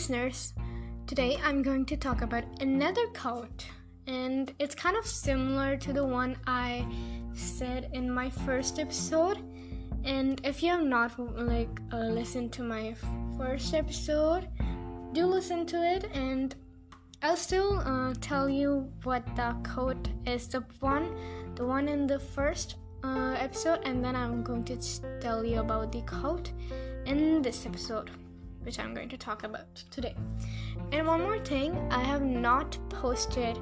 listeners. Today I'm going to talk about another quote, and it's kind of similar to the one I said in my first episode. And if you have not like uh, listened to my first episode, do listen to it, and I'll still uh, tell you what the quote is. The one, the one in the first uh, episode, and then I'm going to tell you about the quote in this episode which I'm going to talk about today. And one more thing, I have not posted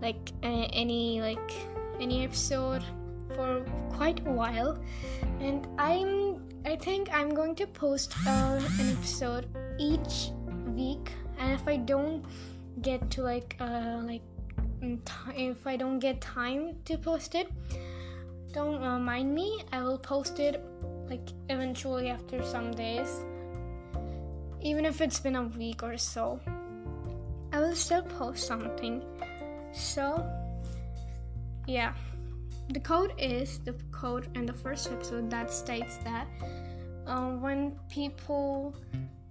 like any like any episode for quite a while, and I'm I think I'm going to post uh, an episode each week. And if I don't get to like uh, like if I don't get time to post it, don't uh, mind me. I will post it like eventually after some days even if it's been a week or so. I will still post something. So, yeah. The code is the code in the first episode that states that uh, when people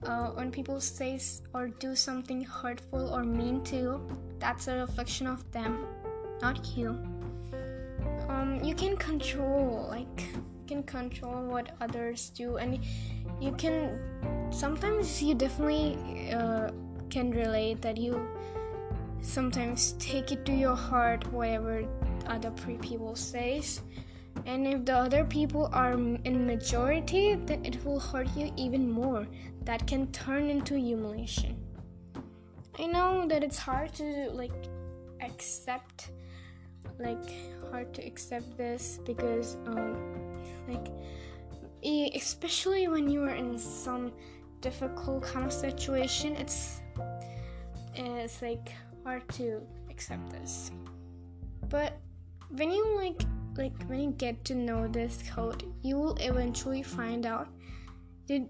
uh, when people say or do something hurtful or mean to you, that's a reflection of them, not you. Um, you can control like you can control what others do and you can sometimes you definitely uh, can relate that you sometimes take it to your heart whatever other people says. And if the other people are in majority then it will hurt you even more. That can turn into humiliation. I know that it's hard to like accept like hard to accept this because um like especially when you are in some difficult kind of situation it's it's like hard to accept this. But when you like like when you get to know this code you will eventually find out that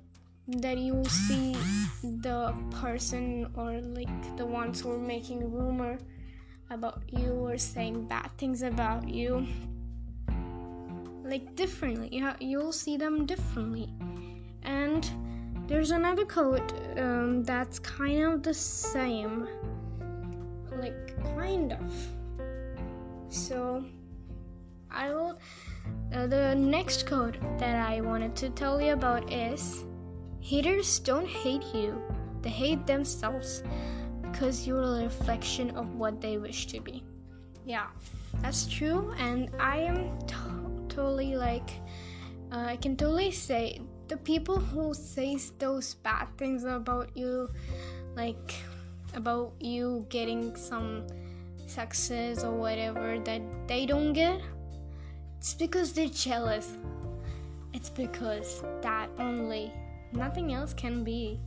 that you will see the person or like the ones who are making rumor about you or saying bad things about you like differently. You you'll see them differently. And there's another quote um, that's kind of the same. Like kind of. So i will uh, the next quote that i wanted to tell you about is haters don't hate you they hate themselves because you're a reflection of what they wish to be. Yeah that's true and i am totally like uh, i can totally say the people who say those bad things about you like about you getting some success or whatever that they don't get it's because they're jealous. It's because that only nothing else can be.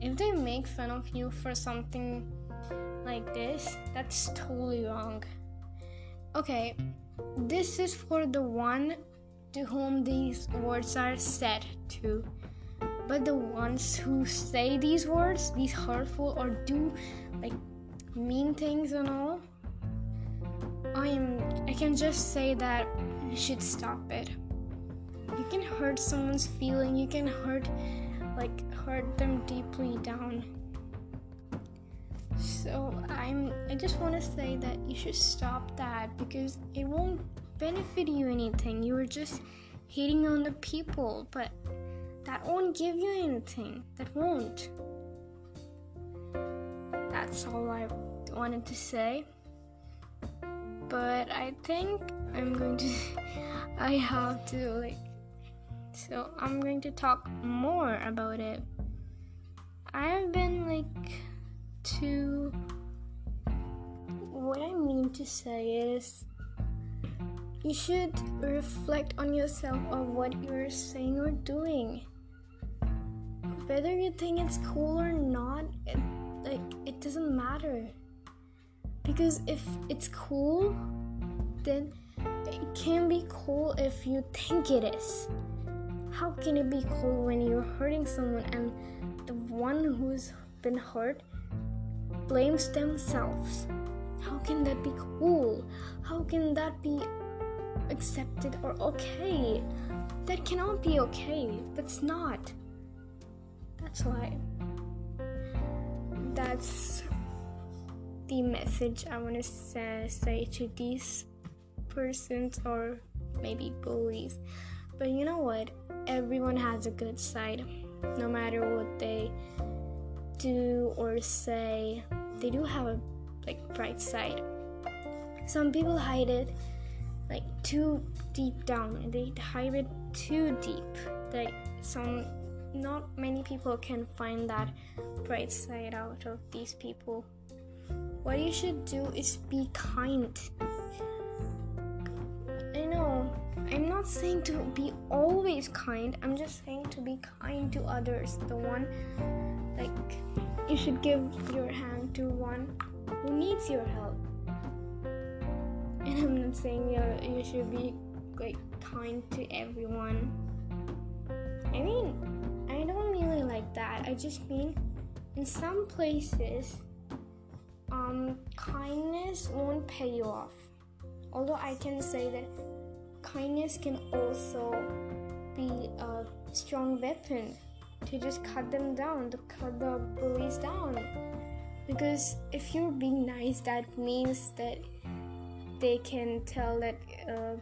If they make fun of you for something like this that's totally wrong. Okay this is for the one to whom these words are said to. But the ones who say these words, these hurtful or do like mean things and all, I am I can just say that you should stop it. You can hurt someone's feeling, you can hurt like hurt them deeply down. So I'm I just want to say that you should stop that because it won't benefit you anything. You were just hating on the people, but that won't give you anything. That won't. That's all I wanted to say. But I think I'm going to. I have to, like. So I'm going to talk more about it. I have been, like, to. What I mean to say is you should reflect on yourself of what you're saying or doing. Whether you think it's cool or not, it, like it doesn't matter. Because if it's cool, then it can be cool if you think it is. How can it be cool when you're hurting someone and the one who's been hurt blames themselves? How can that be cool? How can that be accepted or okay. That cannot be okay. That's not. That's why. that's the message I want to say, say to these persons or maybe bullies. But you know what? Everyone has a good side. No matter what they do or say, they do have a like bright side. Some people hide it like too deep down. They hide it too deep. Like some not many people can find that bright side out of these people. What you should do is be kind. I know, I'm not saying to be always kind, I'm just saying to be kind to others. The one, like, you should give your hand to one who needs your help. I'm not saying you, you should be like kind to everyone. I mean, I don't really like that. I just mean in some places, um, kindness won't pay you off. Although I can say that kindness can also be a strong weapon to just cut them down, to cut the bullies down. Because if you're being nice, that means that they can tell that uh,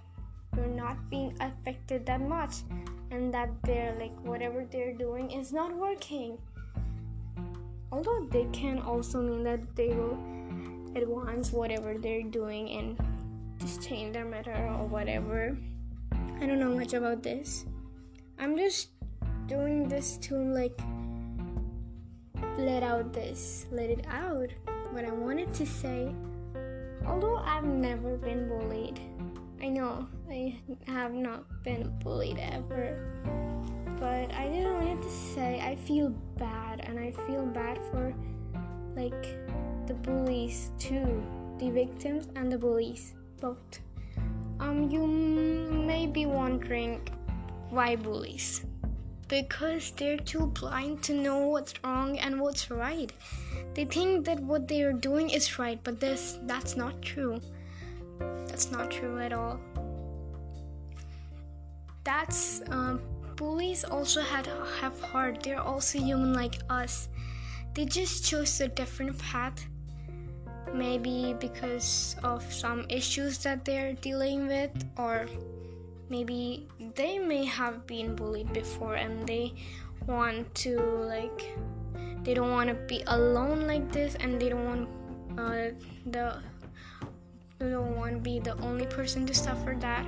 you're not being affected that much and that they're like whatever they're doing is not working. Although they can also mean that they will advance whatever they're doing and just change their matter or whatever. I don't know much about this. I'm just doing this to like let out this let it out. What i wanted to say although i've never been bullied I know I have not been bullied ever, but I just wanted to say I feel bad and I feel bad for like the bullies too, the victims and the bullies both. Um, you may be wondering why bullies? Because they're too blind to know what's wrong and what's right. They think that what they are doing is right, but this that's not true. That's not true at all. That's um, bullies also had have heart. They're also human like us. They just chose a different path. Maybe because of some issues that they're dealing with, or maybe they may have been bullied before and they want to like they don't want to be alone like this and they don't want uh, the you don't want to be the only person to suffer that.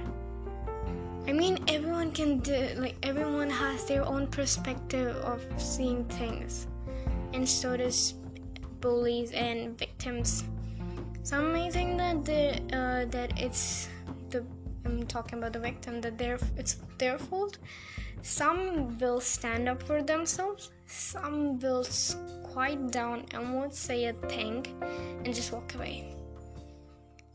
I mean, everyone can do, like, everyone has their own perspective of seeing things, and so does bullies and victims. Some may think that the, uh, that it's the I'm talking about the victim that they're it's their fault. Some will stand up for themselves. Some will quiet down and won't say a thing and just walk away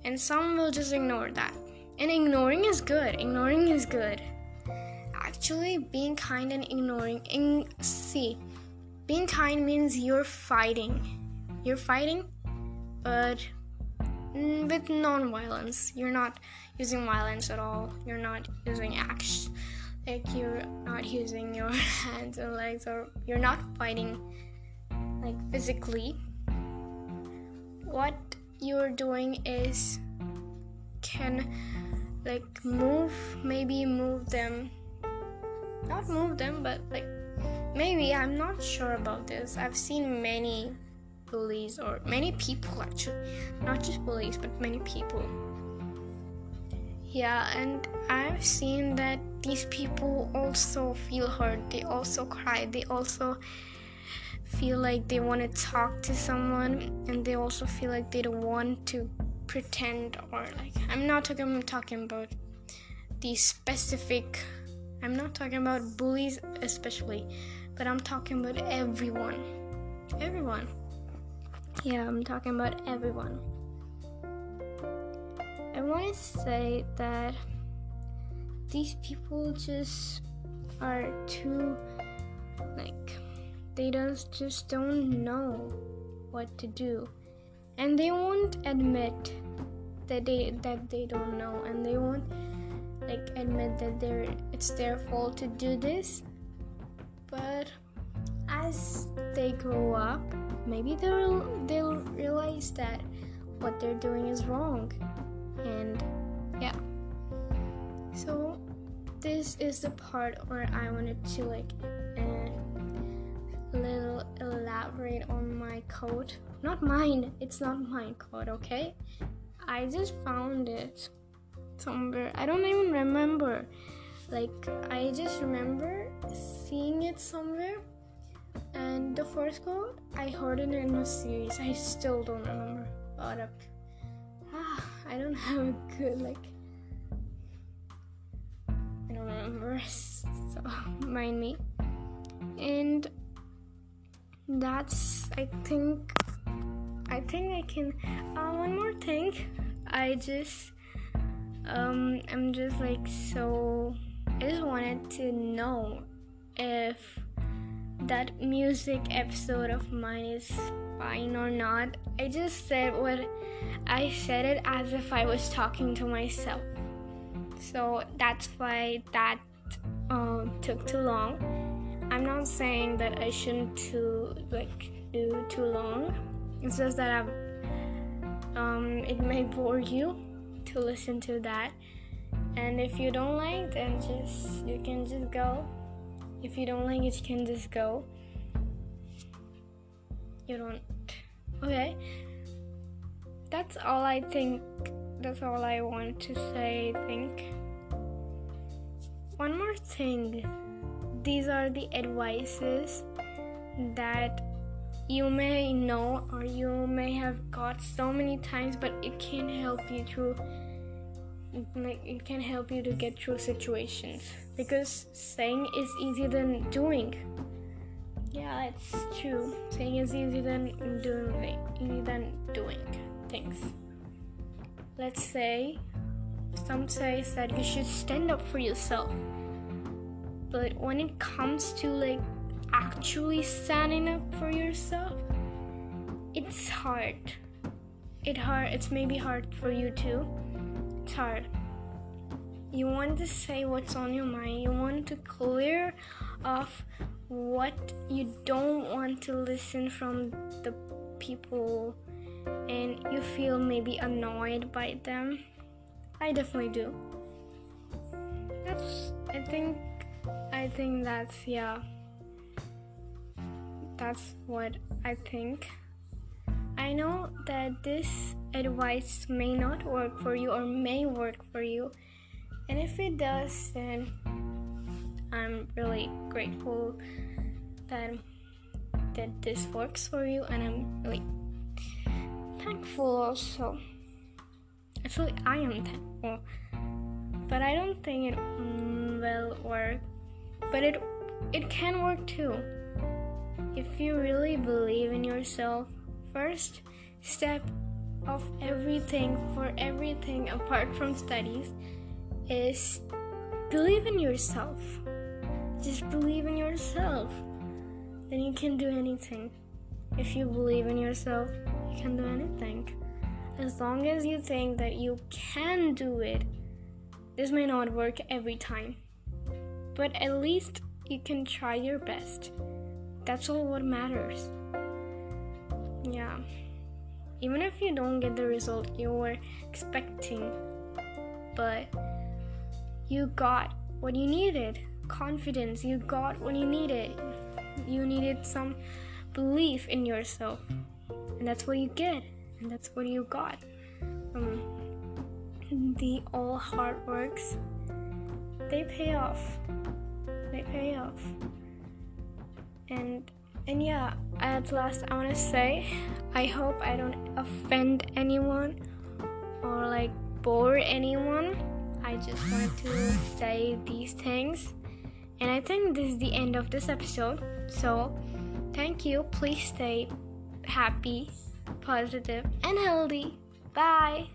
and some will just ignore that. And ignoring is good. Ignoring is good. Actually, being kind and ignoring. In, see, being kind means you're fighting. You're fighting, but with non-violence. You're not using violence at all. You're not using action. Like you're not using your hands and legs, or you're not fighting like physically. What you're doing is can like move maybe move them. Not move them but like maybe i'm not sure about this. I've seen many bullies or many people actually. Not just bullies but many people yeah and i've seen that these people also feel hurt they also cry they also feel like they want to talk to someone and they also feel like they don't want to pretend or like I'm not talking I'm talking about the specific I'm not talking about bullies especially, but I'm talking about everyone. Everyone. Yeah, I'm talking about everyone. I want to say that these people just are too like they just just don't know what to do. And they won't admit that they that they don't know. And they won't like admit that they're it's their fault to do this. But as they grow up maybe they'll they'll realize that what they're doing is wrong and yeah. So this is the part where i wanted to like uh, little elaborate on my code not mine. It's not my code okay? I just found it somewhere. I don't even remember. Like i just remember seeing it somewhere. And the first quote i heard it in a series. I still don't remember. But i don't have a good like i don't remember so mind me. And that's i think i think i can uh, one more thing. I just um i'm just like so I just wanted to know if that music episode of mine is fine or not. I just said what I said it as if I was talking to myself. So that's why that um, took too long. I'm not saying that I shouldn't to like do too long. It's just that I've, um, it may bore you to listen to that. And if you don't like, then just you can just go. If you don't like it, you can just go. You don't. Okay. That's all I think. That's all I want to say. I think. One more thing. These are the advices that you may know or you may have got so many times, but it can help you through like it can help you to get through situations. Because saying is easier than doing. Yeah it's true. Saying is easier than doing easier than doing things. Let's say some say that you should stand up for yourself. But when it comes to like actually standing up for yourself it's hard. It hard it's maybe hard for you too hard. You want to say what's on your mind. You want to clear off what you don't want to listen from the people and you feel maybe annoyed by them. I definitely do. That's I think I think that's yeah. That's what I think. I know that this advice may not work for you or may work for you, and if it does, then I'm really grateful that that this works for you, and I'm really thankful also. Actually, I am thankful, but I don't think it will work. But it it can work too if you really believe in yourself first step of everything for everything apart from studies is believe in yourself. Just believe in yourself. Then you can do anything. If you believe in yourself, you can do anything. As long as you think that you can do it, this may not work every time. But at least you can try your best. That's all what matters yeah even if you don't get the result you were expecting but you got what you needed. Confidence you got what you needed. You needed some belief in yourself. And that's what you get. And that's what you got. Um, the all hard works they pay off. They pay off. And and yeah, at last, I want to say I hope I don't offend anyone or like bore anyone. I just wanted to say these things. And I think this is the end of this episode. So, thank you. Please stay happy, positive, and healthy. Bye.